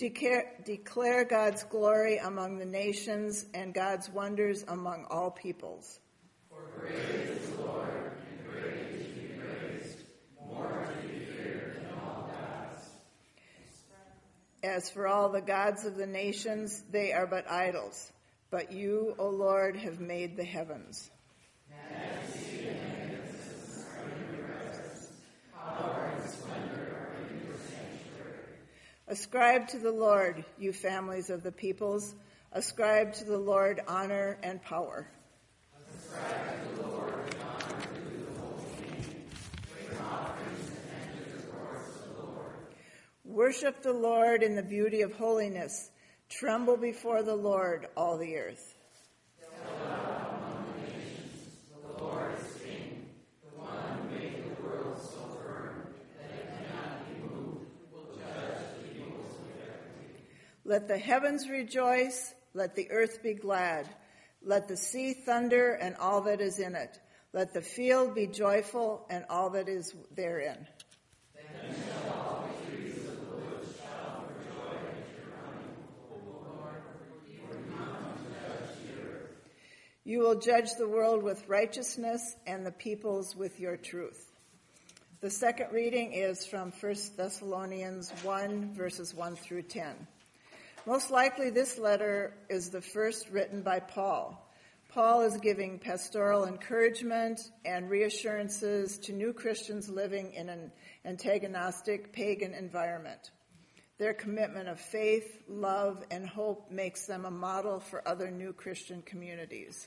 Declare, declare God's glory among the nations and God's wonders among all peoples. For great is the Lord, and greatly to be praised, more to be feared than all gods. As for all the gods of the nations, they are but idols. But you, O Lord, have made the heavens. Ascribe to the Lord, you families of the peoples. Ascribe to the Lord honor and power. Worship the Lord in the beauty of holiness. Tremble before the Lord, all the earth. Let the heavens rejoice, let the earth be glad. Let the sea thunder and all that is in it. Let the field be joyful and all that is therein. You will judge the world with righteousness and the peoples with your truth. The second reading is from 1 Thessalonians 1, verses 1 through 10. Most likely, this letter is the first written by Paul. Paul is giving pastoral encouragement and reassurances to new Christians living in an antagonistic pagan environment. Their commitment of faith, love, and hope makes them a model for other new Christian communities.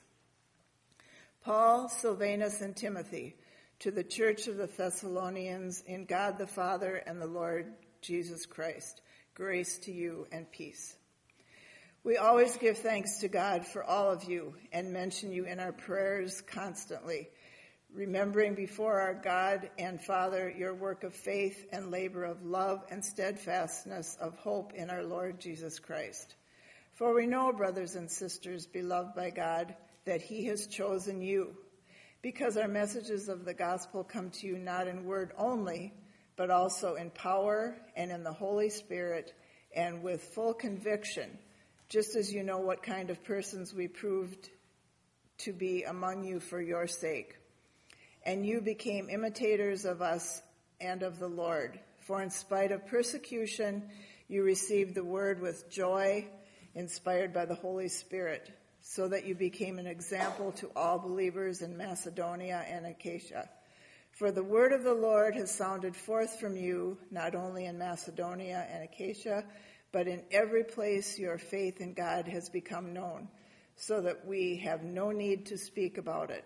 Paul, Silvanus, and Timothy to the church of the Thessalonians in God the Father and the Lord Jesus Christ. Grace to you and peace. We always give thanks to God for all of you and mention you in our prayers constantly, remembering before our God and Father your work of faith and labor of love and steadfastness of hope in our Lord Jesus Christ. For we know, brothers and sisters, beloved by God, that He has chosen you, because our messages of the gospel come to you not in word only, but also in power and in the Holy Spirit and with full conviction, just as you know what kind of persons we proved to be among you for your sake. And you became imitators of us and of the Lord. For in spite of persecution, you received the word with joy, inspired by the Holy Spirit, so that you became an example to all believers in Macedonia and Achaia. For the word of the Lord has sounded forth from you, not only in Macedonia and Achaia, but in every place your faith in God has become known, so that we have no need to speak about it.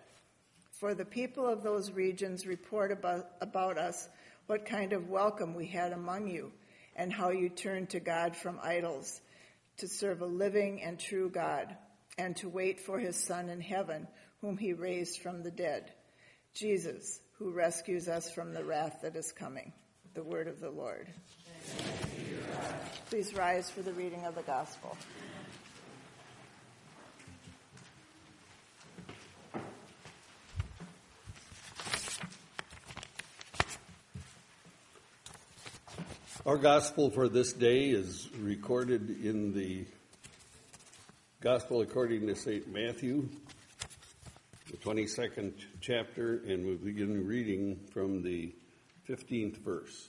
For the people of those regions report about, about us what kind of welcome we had among you, and how you turned to God from idols to serve a living and true God, and to wait for his Son in heaven, whom he raised from the dead, Jesus who rescues us from the wrath that is coming. The word of the Lord. Please rise for the reading of the gospel. Our gospel for this day is recorded in the Gospel according to St. Matthew, the 22nd chapter, and we begin reading from the 15th verse.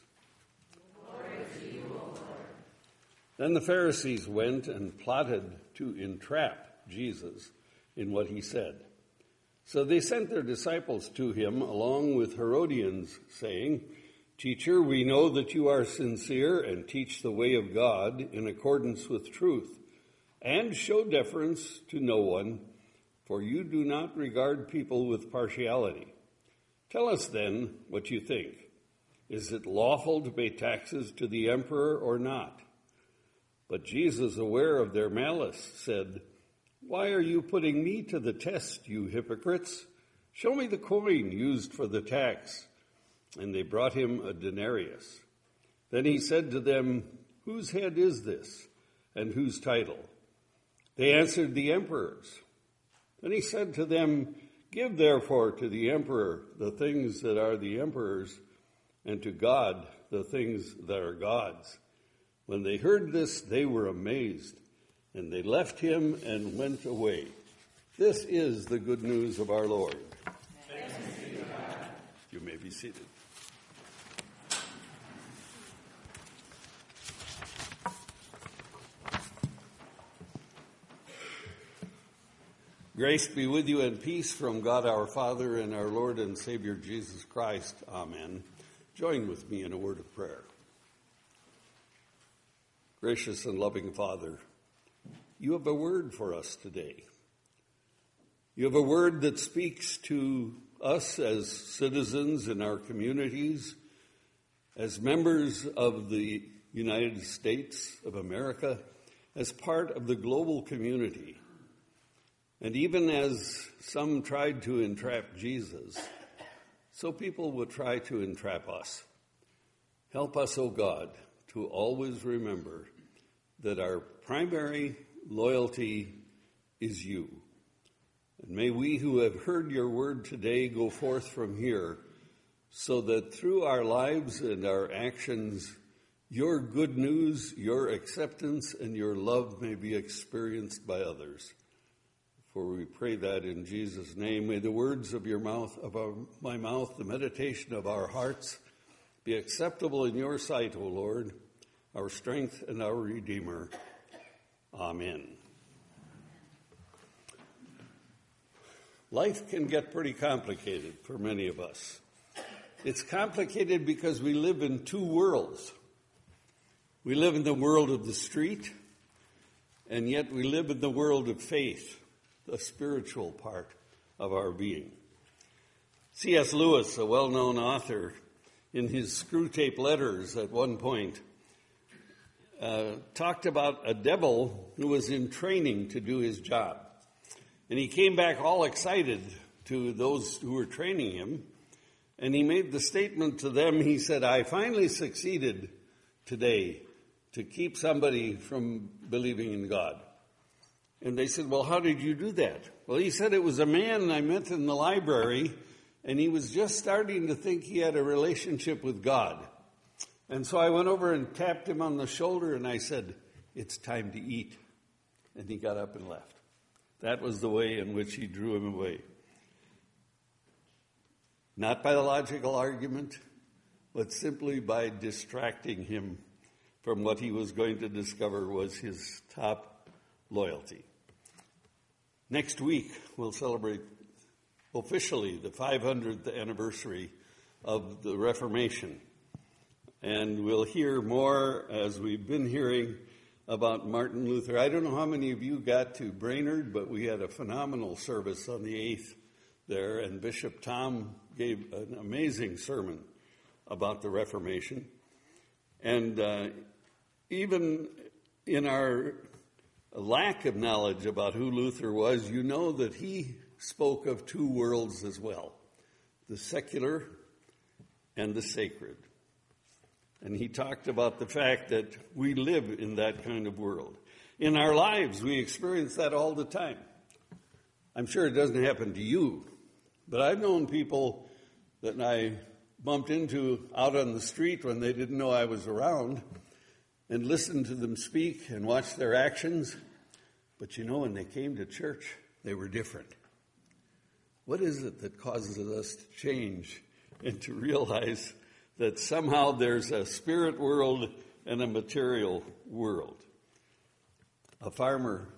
then the Pharisees went and plotted to entrap Jesus in what he said. So they sent their disciples to him along with Herodians, saying, Teacher, we know that you are sincere and teach the way of God in accordance with truth, and show deference to no one for you do not regard people with partiality. Tell us then what you think. Is it lawful to pay taxes to the emperor or not? But Jesus, aware of their malice, said, Why are you putting me to the test, you hypocrites? Show me the coin used for the tax. And they brought him a denarius. Then he said to them, Whose head is this, and whose title? They answered, The emperor's. Then he said to them, Give therefore to the emperor the things that are the emperor's, and to God the things that are God's. When they heard this, they were amazed, and they left him and went away. This is the good news of our Lord. You may be seated. Grace be with you and peace from God our Father and our Lord and Savior Jesus Christ. Amen. Join with me in a word of prayer. Gracious and loving Father, you have a word for us today. You have a word that speaks to us as citizens in our communities, as members of the United States of America, as part of the global community. And even as some tried to entrap Jesus, so people will try to entrap us. Help us, O oh God, to always remember that our primary loyalty is you. And may we who have heard your word today go forth from here so that through our lives and our actions, your good news, your acceptance, and your love may be experienced by others. For we pray that in Jesus' name. May the words of your mouth, of our, my mouth, the meditation of our hearts, be acceptable in your sight, O Lord, our strength and our Redeemer. Amen. Life can get pretty complicated for many of us. It's complicated because we live in two worlds. We live in the world of the street, and yet we live in the world of faith, the spiritual part of our being. C.S. Lewis, a well known author, in his Screwtape letters at one point, uh, talked about a devil who was in training to do his job. And he came back all excited to those who were training him. And he made the statement to them, he said, I finally succeeded today to keep somebody from believing in God. And they said, Well, how did you do that? Well, he said it was a man I met in the library and he was just starting to think he had a relationship with God. And so I went over and tapped him on the shoulder and I said, It's time to eat. And he got up and left. That was the way in which he drew him away. Not by the logical argument, but simply by distracting him from what he was going to discover was his top loyalty. Next week, we'll celebrate officially the 500th anniversary of the Reformation. And we'll hear more as we've been hearing about Martin Luther. I don't know how many of you got to Brainerd, but we had a phenomenal service on the 8th there, and Bishop Tom gave an amazing sermon about the Reformation. And uh, even in our lack of knowledge about who Luther was, you know that he spoke of two worlds as well the secular and the sacred. And he talked about the fact that we live in that kind of world. In our lives, we experience that all the time. I'm sure it doesn't happen to you, but I've known people that I bumped into out on the street when they didn't know I was around and listened to them speak and watched their actions. But you know, when they came to church, they were different. What is it that causes us to change and to realize that somehow there's a spirit world and a material world? A farmer,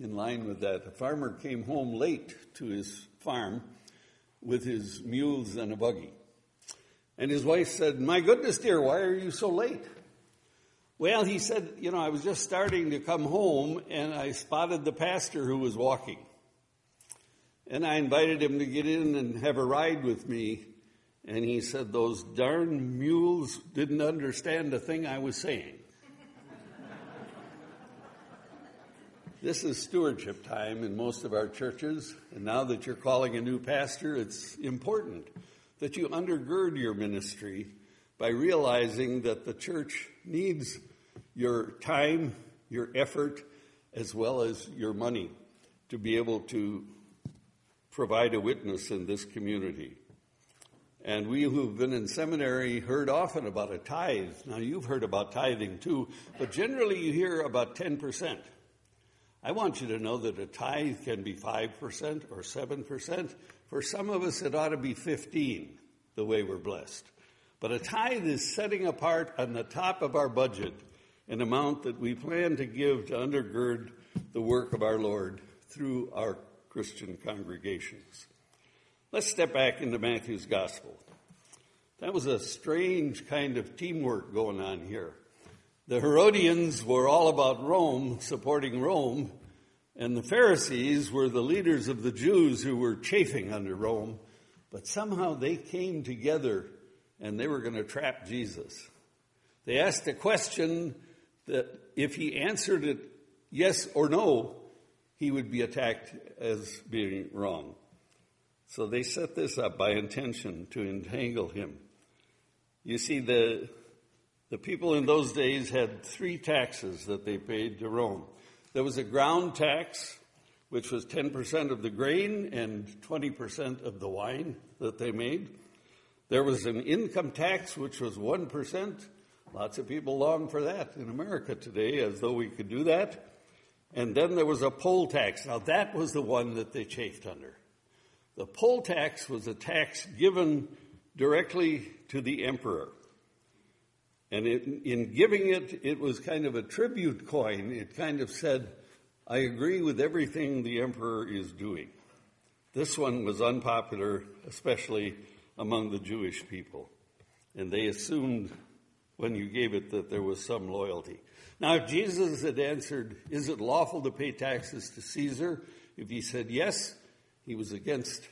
in line with that, a farmer came home late to his farm with his mules and a buggy. And his wife said, My goodness, dear, why are you so late? Well, he said, You know, I was just starting to come home and I spotted the pastor who was walking. And I invited him to get in and have a ride with me. And he said, Those darn mules didn't understand a thing I was saying. this is stewardship time in most of our churches. And now that you're calling a new pastor, it's important that you undergird your ministry by realizing that the church needs your time, your effort, as well as your money to be able to provide a witness in this community. And we who've been in seminary heard often about a tithe. Now, you've heard about tithing too, but generally you hear about 10%. I want you to know that a tithe can be 5% or 7%. For some of us, it ought to be 15, the way we're blessed. But a tithe is setting apart on the top of our budget an amount that we plan to give to undergird the work of our Lord through our Christian congregations. Let's step back into Matthew's gospel. That was a strange kind of teamwork going on here. The Herodians were all about Rome, supporting Rome, and the Pharisees were the leaders of the Jews who were chafing under Rome, but somehow they came together and they were going to trap Jesus. They asked a question that if he answered it yes or no, he would be attacked as being wrong. So they set this up by intention to entangle him. You see, the, the people in those days had three taxes that they paid to Rome. There was a ground tax, which was 10% of the grain and 20% of the wine that they made. There was an income tax, which was 1%. Lots of people long for that in America today, as though we could do that. And then there was a poll tax. Now, that was the one that they chafed under. The poll tax was a tax given directly to the emperor. And it, in giving it, it was kind of a tribute coin. It kind of said, I agree with everything the emperor is doing. This one was unpopular, especially among the Jewish people. And they assumed when you gave it that there was some loyalty. Now, if Jesus had answered, Is it lawful to pay taxes to Caesar? If he said yes, he was against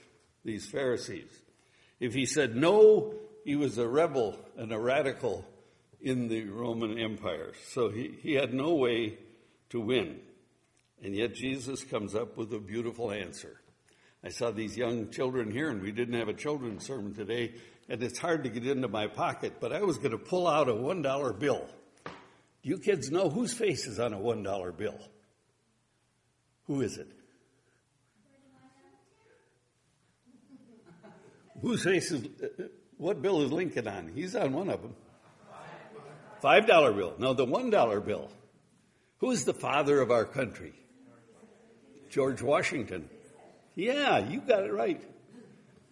these Pharisees. If he said no, he was a rebel and a radical in the Roman Empire. So he, he had no way to win. And yet Jesus comes up with a beautiful answer. I saw these young children here, and we didn't have a children's sermon today, and it's hard to get into my pocket, but I was going to pull out a $1 bill. Do you kids know whose face is on a $1 bill? Who is it? Whose face is, uh, what bill is Lincoln on? He's on one of them. Five dollar bill. No, the one dollar bill. Who's the father of our country? George Washington. Yeah, you got it right.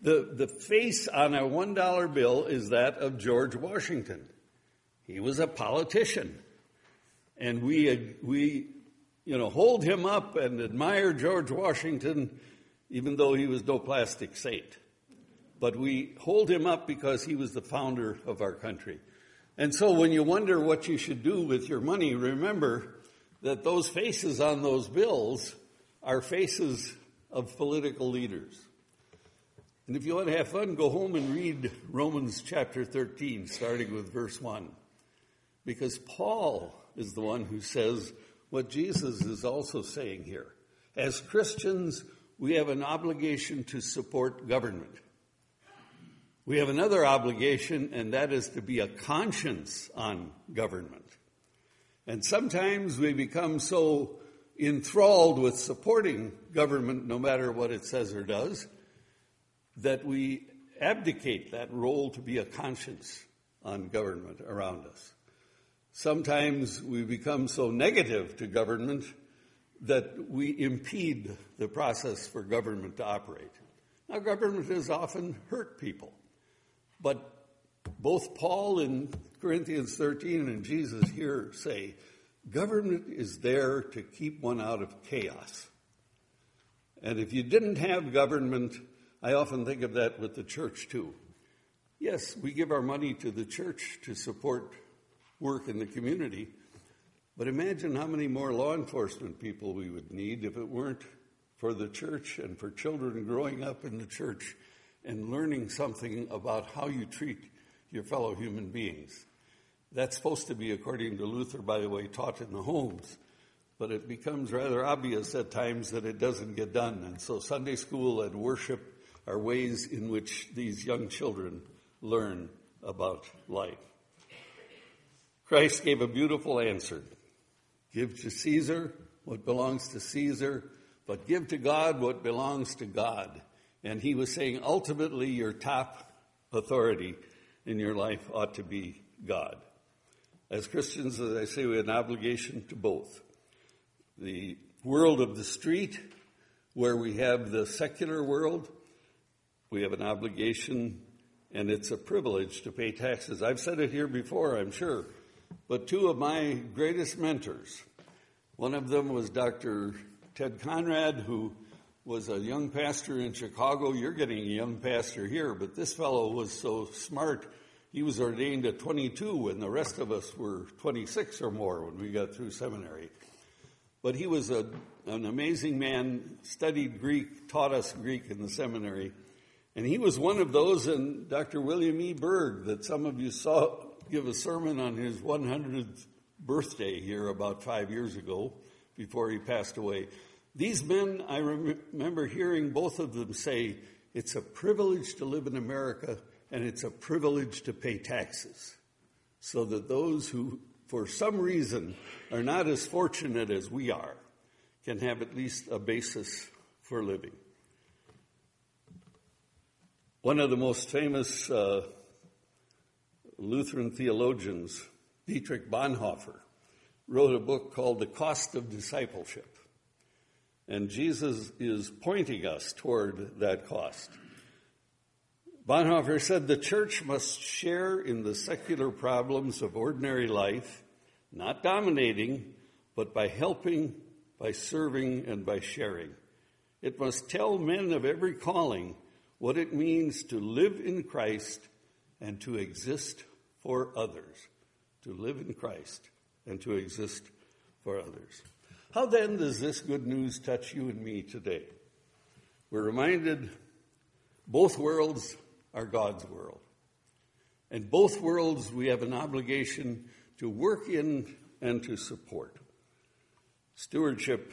The, the face on a one dollar bill is that of George Washington. He was a politician. And we, uh, we, you know, hold him up and admire George Washington, even though he was no plastic saint. But we hold him up because he was the founder of our country. And so when you wonder what you should do with your money, remember that those faces on those bills are faces of political leaders. And if you want to have fun, go home and read Romans chapter 13, starting with verse 1. Because Paul is the one who says what Jesus is also saying here. As Christians, we have an obligation to support government. We have another obligation, and that is to be a conscience on government. And sometimes we become so enthralled with supporting government, no matter what it says or does, that we abdicate that role to be a conscience on government around us. Sometimes we become so negative to government that we impede the process for government to operate. Now, government has often hurt people. But both Paul in Corinthians 13 and Jesus here say government is there to keep one out of chaos. And if you didn't have government, I often think of that with the church too. Yes, we give our money to the church to support work in the community, but imagine how many more law enforcement people we would need if it weren't for the church and for children growing up in the church and learning something about how you treat your fellow human beings. That's supposed to be, according to Luther, by the way, taught in the homes. But it becomes rather obvious at times that it doesn't get done. And so Sunday school and worship are ways in which these young children learn about life. Christ gave a beautiful answer. Give to Caesar what belongs to Caesar, but give to God what belongs to God. And he was saying, ultimately, your top authority in your life ought to be God. As Christians, as I say, we have an obligation to both. The world of the street, where we have the secular world, we have an obligation and it's a privilege to pay taxes. I've said it here before, I'm sure, but two of my greatest mentors, one of them was Dr. Ted Conrad, who was a young pastor in Chicago. You're getting a young pastor here, but this fellow was so smart. He was ordained at 22, when the rest of us were 26 or more when we got through seminary. But he was a, an amazing man, studied Greek, taught us Greek in the seminary. And he was one of those, and Dr. William E. Berg, that some of you saw give a sermon on his 100th birthday here about five years ago before he passed away. These men, I rem- remember hearing both of them say, it's a privilege to live in America and it's a privilege to pay taxes. So that those who, for some reason, are not as fortunate as we are can have at least a basis for living. One of the most famous uh, Lutheran theologians, Dietrich Bonhoeffer, wrote a book called The Cost of Discipleship. And Jesus is pointing us toward that cost. Bonhoeffer said the church must share in the secular problems of ordinary life, not dominating, but by helping, by serving, and by sharing. It must tell men of every calling what it means to live in Christ and to exist for others. To live in Christ and to exist for others. How then does this good news touch you and me today? We're reminded both worlds are God's world. And both worlds we have an obligation to work in and to support. Stewardship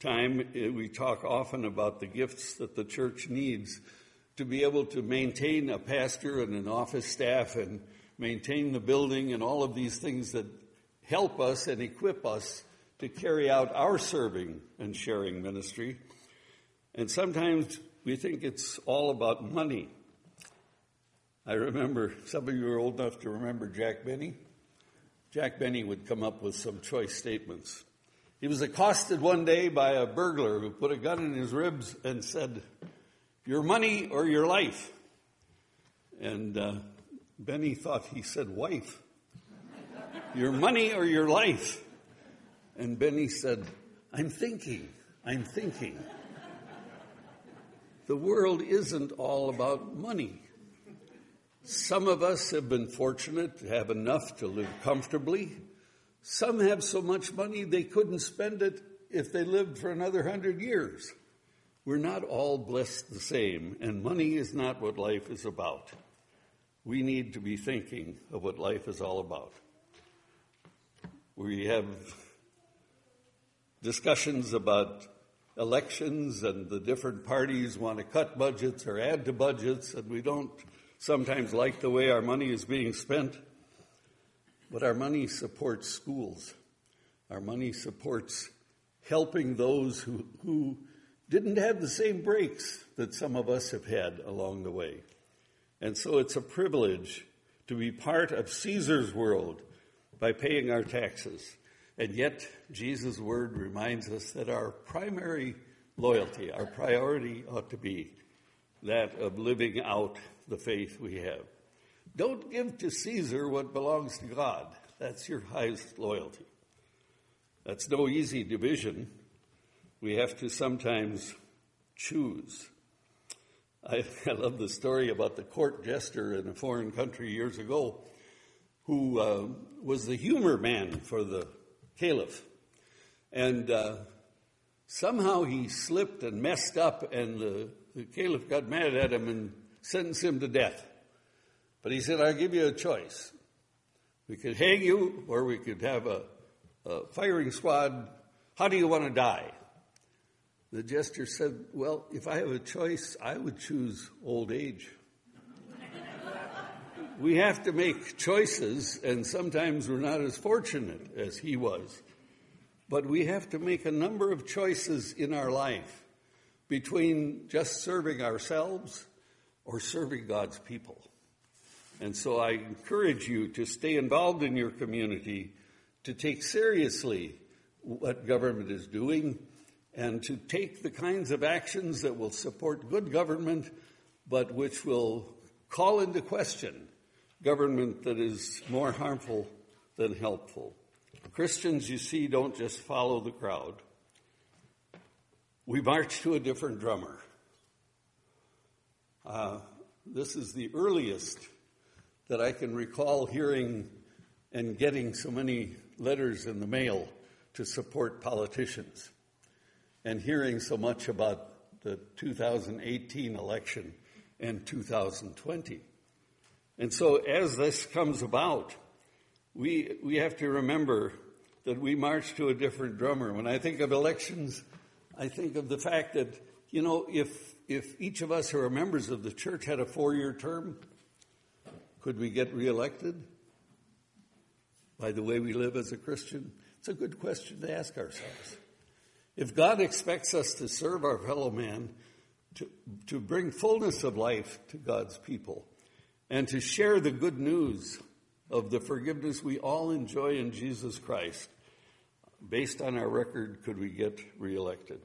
time, eh, we talk often about the gifts that the church needs to be able to maintain a pastor and an office staff and maintain the building and all of these things that help us and equip us to carry out our serving and sharing ministry. And sometimes we think it's all about money. I remember, some of you are old enough to remember Jack Benny. Jack Benny would come up with some choice statements. He was accosted one day by a burglar who put a gun in his ribs and said, Your money or your life? And uh, Benny thought he said, Wife. your money or your life? And Benny said, I'm thinking, I'm thinking. the world isn't all about money. Some of us have been fortunate to have enough to live comfortably. Some have so much money they couldn't spend it if they lived for another hundred years. We're not all blessed the same, and money is not what life is about. We need to be thinking of what life is all about. We have discussions about elections and the different parties want to cut budgets or add to budgets, and we don't sometimes like the way our money is being spent. But our money supports schools. Our money supports helping those who, who didn't have the same breaks that some of us have had along the way. And so it's a privilege to be part of Caesar's world by paying our taxes. And yet, Jesus' word reminds us that our primary loyalty, our priority ought to be that of living out the faith we have. Don't give to Caesar what belongs to God. That's your highest loyalty. That's no easy division. We have to sometimes choose. I, I love the story about the court jester in a foreign country years ago who uh, was the humor man for the caliph. And uh, somehow he slipped and messed up, and the, the caliph got mad at him and sentenced him to death. But he said, I'll give you a choice. We could hang you, or we could have a, a firing squad. How do you want to die? The jester said, Well, if I have a choice, I would choose old age we have to make choices, and sometimes we're not as fortunate as he was. But we have to make a number of choices in our life between just serving ourselves or serving God's people. And so I encourage you to stay involved in your community, to take seriously what government is doing, and to take the kinds of actions that will support good government, but which will call into question government that is more harmful than helpful. Christians, you see, don't just follow the crowd. We march to a different drummer. Uh, this is the earliest that I can recall hearing and getting so many letters in the mail to support politicians and hearing so much about the 2018 election and 2020. And so as this comes about, we, we have to remember that we march to a different drummer. When I think of elections, I think of the fact that, you know, if, if each of us who are members of the church had a four year term, could we get reelected by the way we live as a Christian? It's a good question to ask ourselves. If God expects us to serve our fellow man, to, to bring fullness of life to God's people, and to share the good news of the forgiveness we all enjoy in Jesus Christ, based on our record, could we get reelected?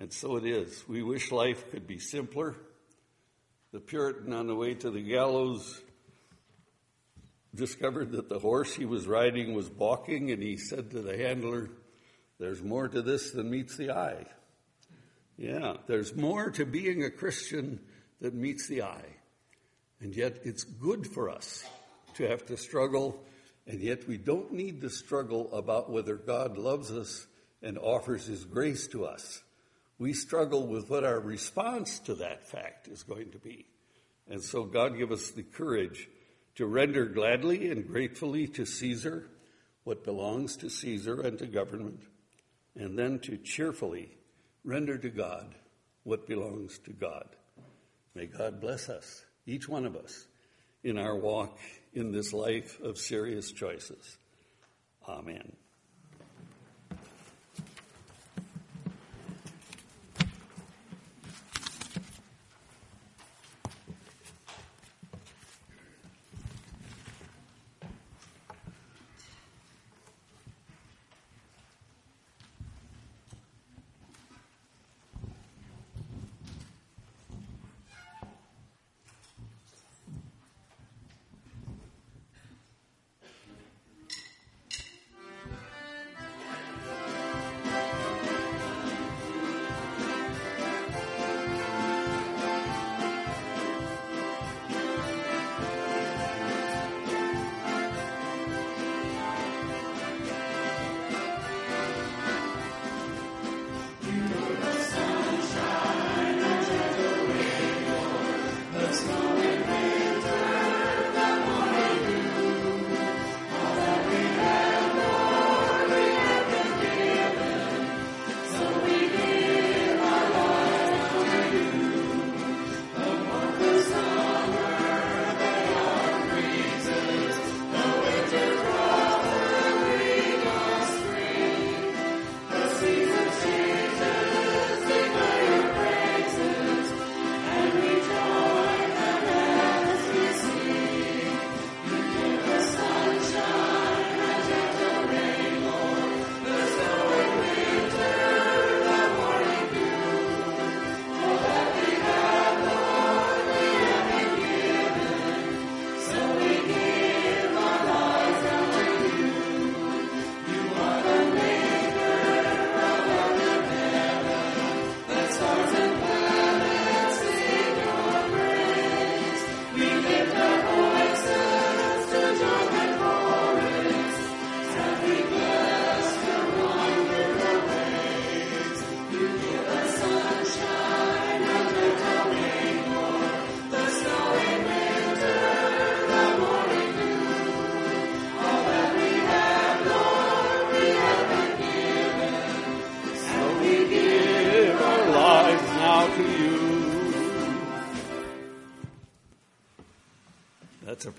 And so it is. We wish life could be simpler. The Puritan on the way to the gallows discovered that the horse he was riding was balking, and he said to the handler, There's more to this than meets the eye. Yeah, there's more to being a Christian than meets the eye. And yet it's good for us to have to struggle, and yet we don't need to struggle about whether God loves us and offers his grace to us. We struggle with what our response to that fact is going to be. And so God give us the courage to render gladly and gratefully to Caesar what belongs to Caesar and to government, and then to cheerfully render to God what belongs to God. May God bless us, each one of us, in our walk in this life of serious choices. Amen.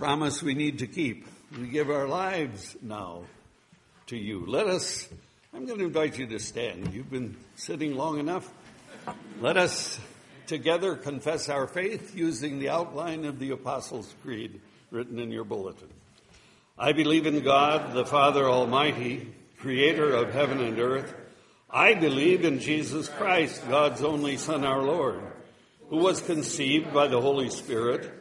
Promise we need to keep. We give our lives now to you. Let us, I'm going to invite you to stand. You've been sitting long enough. Let us together confess our faith using the outline of the Apostles' Creed. written in your bulletin. I believe in God, the Father Almighty, creator of heaven and earth. I believe in Jesus Christ, God's only Son, our Lord, who was conceived by the Holy Spirit,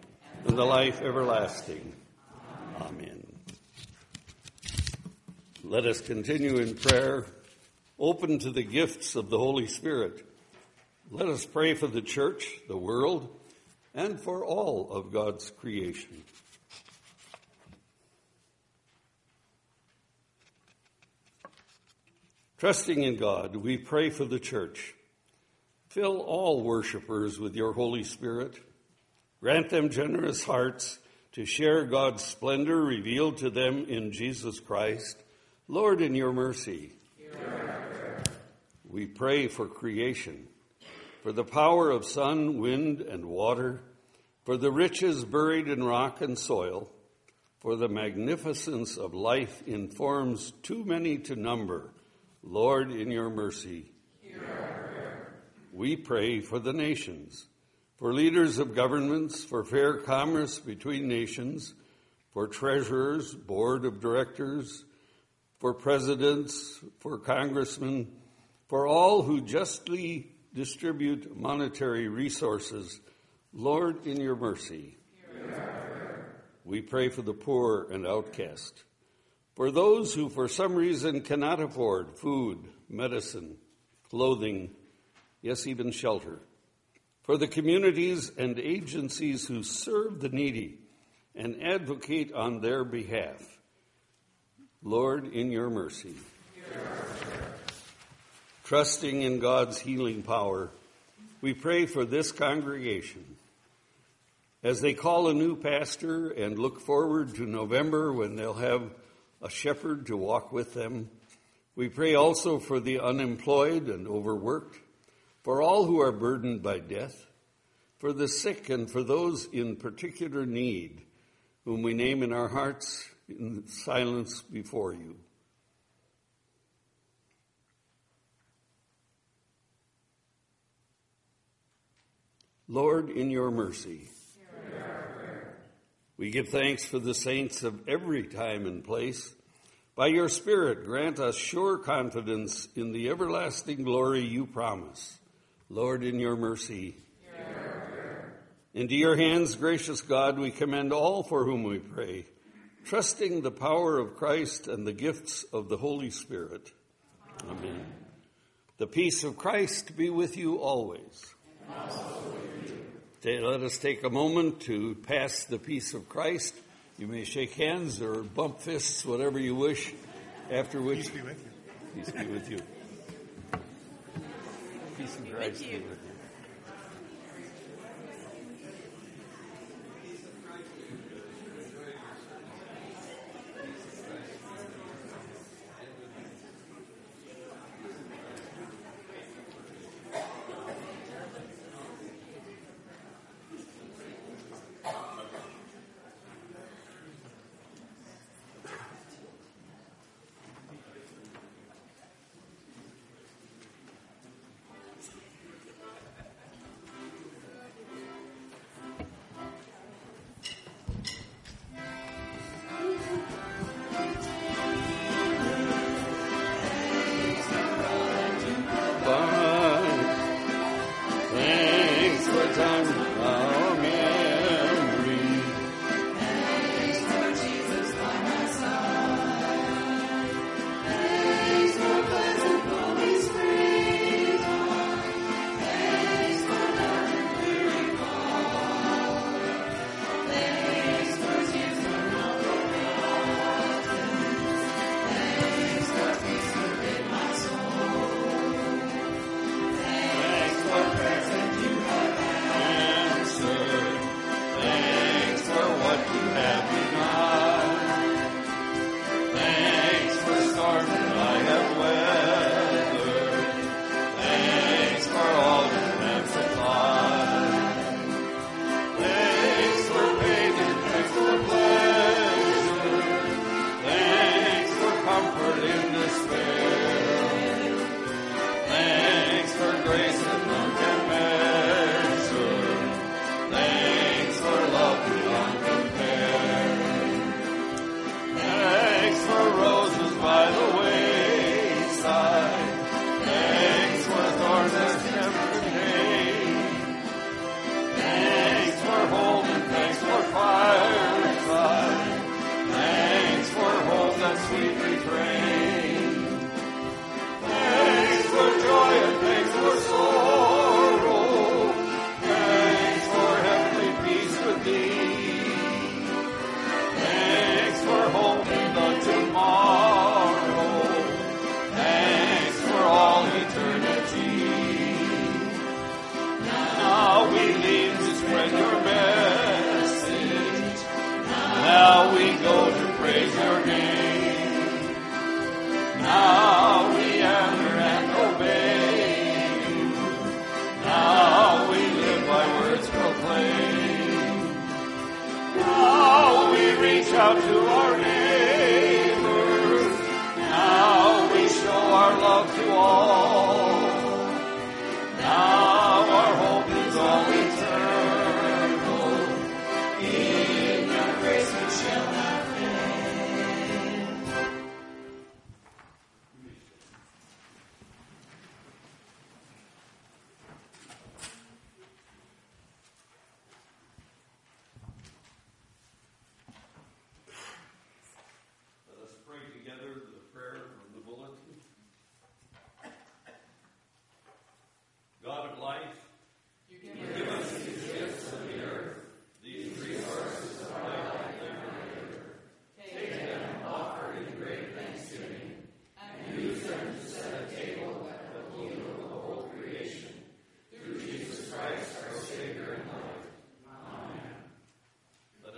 and the life everlasting. Amen. Let us continue in prayer, open to the gifts of the Holy Spirit. Let us pray for the church, the world, and for all of God's creation. Trusting in God, we pray for the church. Fill all worshipers with your Holy Spirit. Grant them generous hearts to share God's splendor revealed to them in Jesus Christ. Lord, in your mercy, we pray for creation, for the power of sun, wind, and water, for the riches buried in rock and soil, for the magnificence of life in forms too many to number. Lord, in your mercy, we pray for the nations for leaders of governments, for fair commerce between nations, for treasurers, board of directors, for presidents, for congressmen, for all who justly distribute monetary resources. Lord, in your mercy, we pray for the poor and outcast, for those who for some reason cannot afford food, medicine, clothing, yes, even shelter for the communities and agencies who serve the needy and advocate on their behalf. Lord, in your mercy. Trusting in God's healing power, we pray for this congregation. As they call a new pastor and look forward to November when they'll have a shepherd to walk with them, we pray also for the unemployed and overworked for all who are burdened by death, for the sick and for those in particular need, whom we name in our hearts in silence before you. Lord, in your mercy, we give thanks for the saints of every time and place by your Spirit, grant us sure confidence in the everlasting glory you promise. Lord, in your mercy. Into your hands, gracious God, we commend all for whom we pray, trusting the power of Christ and the gifts of the Holy Spirit. Amen. The peace of Christ be with you always. Let us take a moment to pass the peace of Christ. You may shake hands or bump fists, whatever you wish, after which. Peace be with you. Peace be with you. Peace and be with you. name.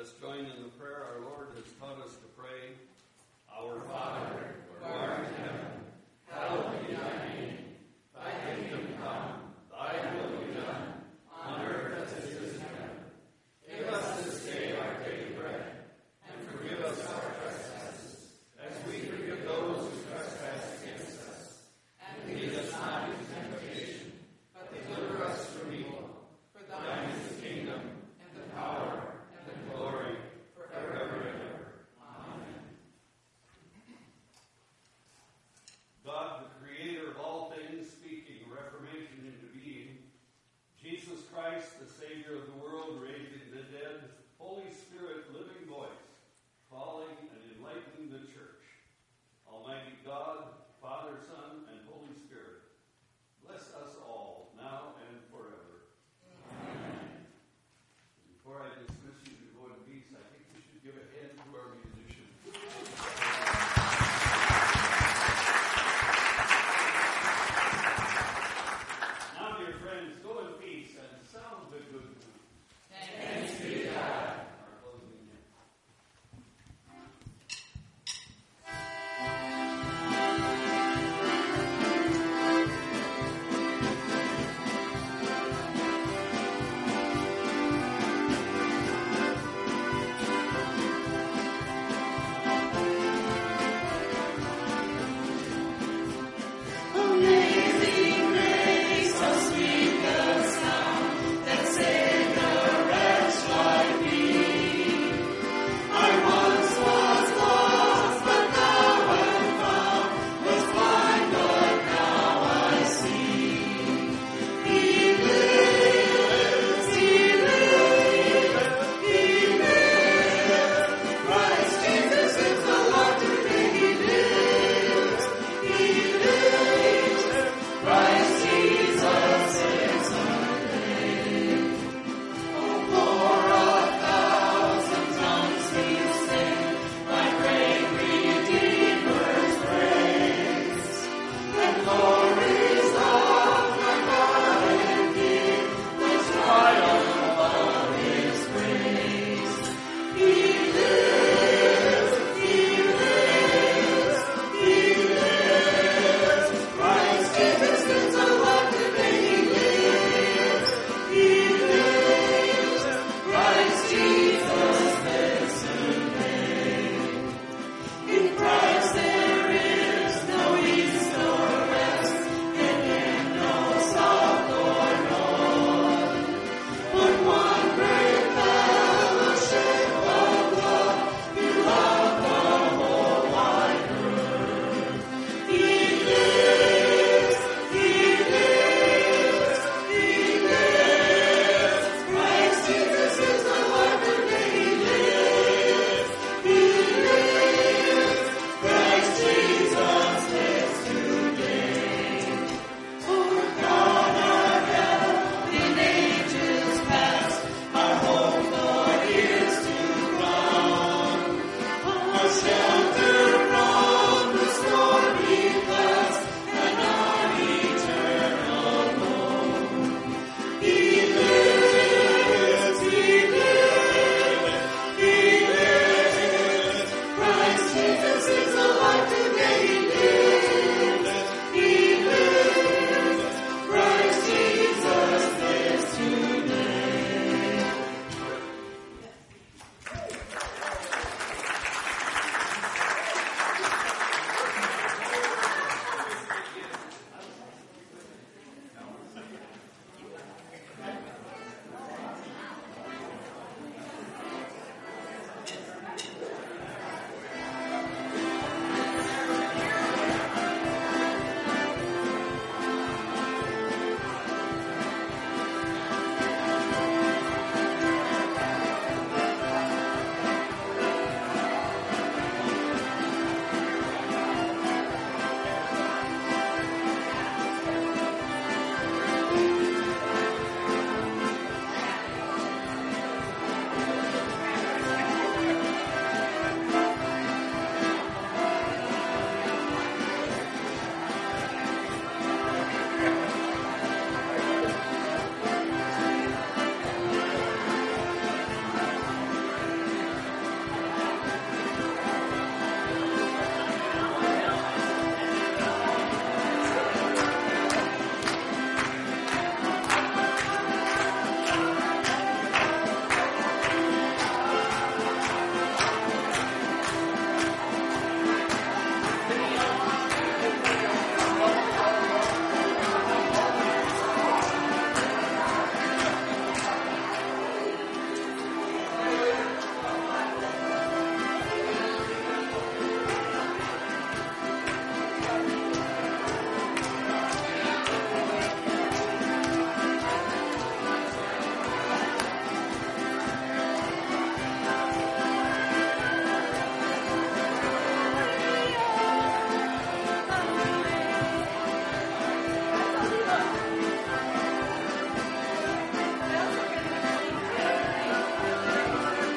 us join in the prayer our Lord has taught us to pray. Our Father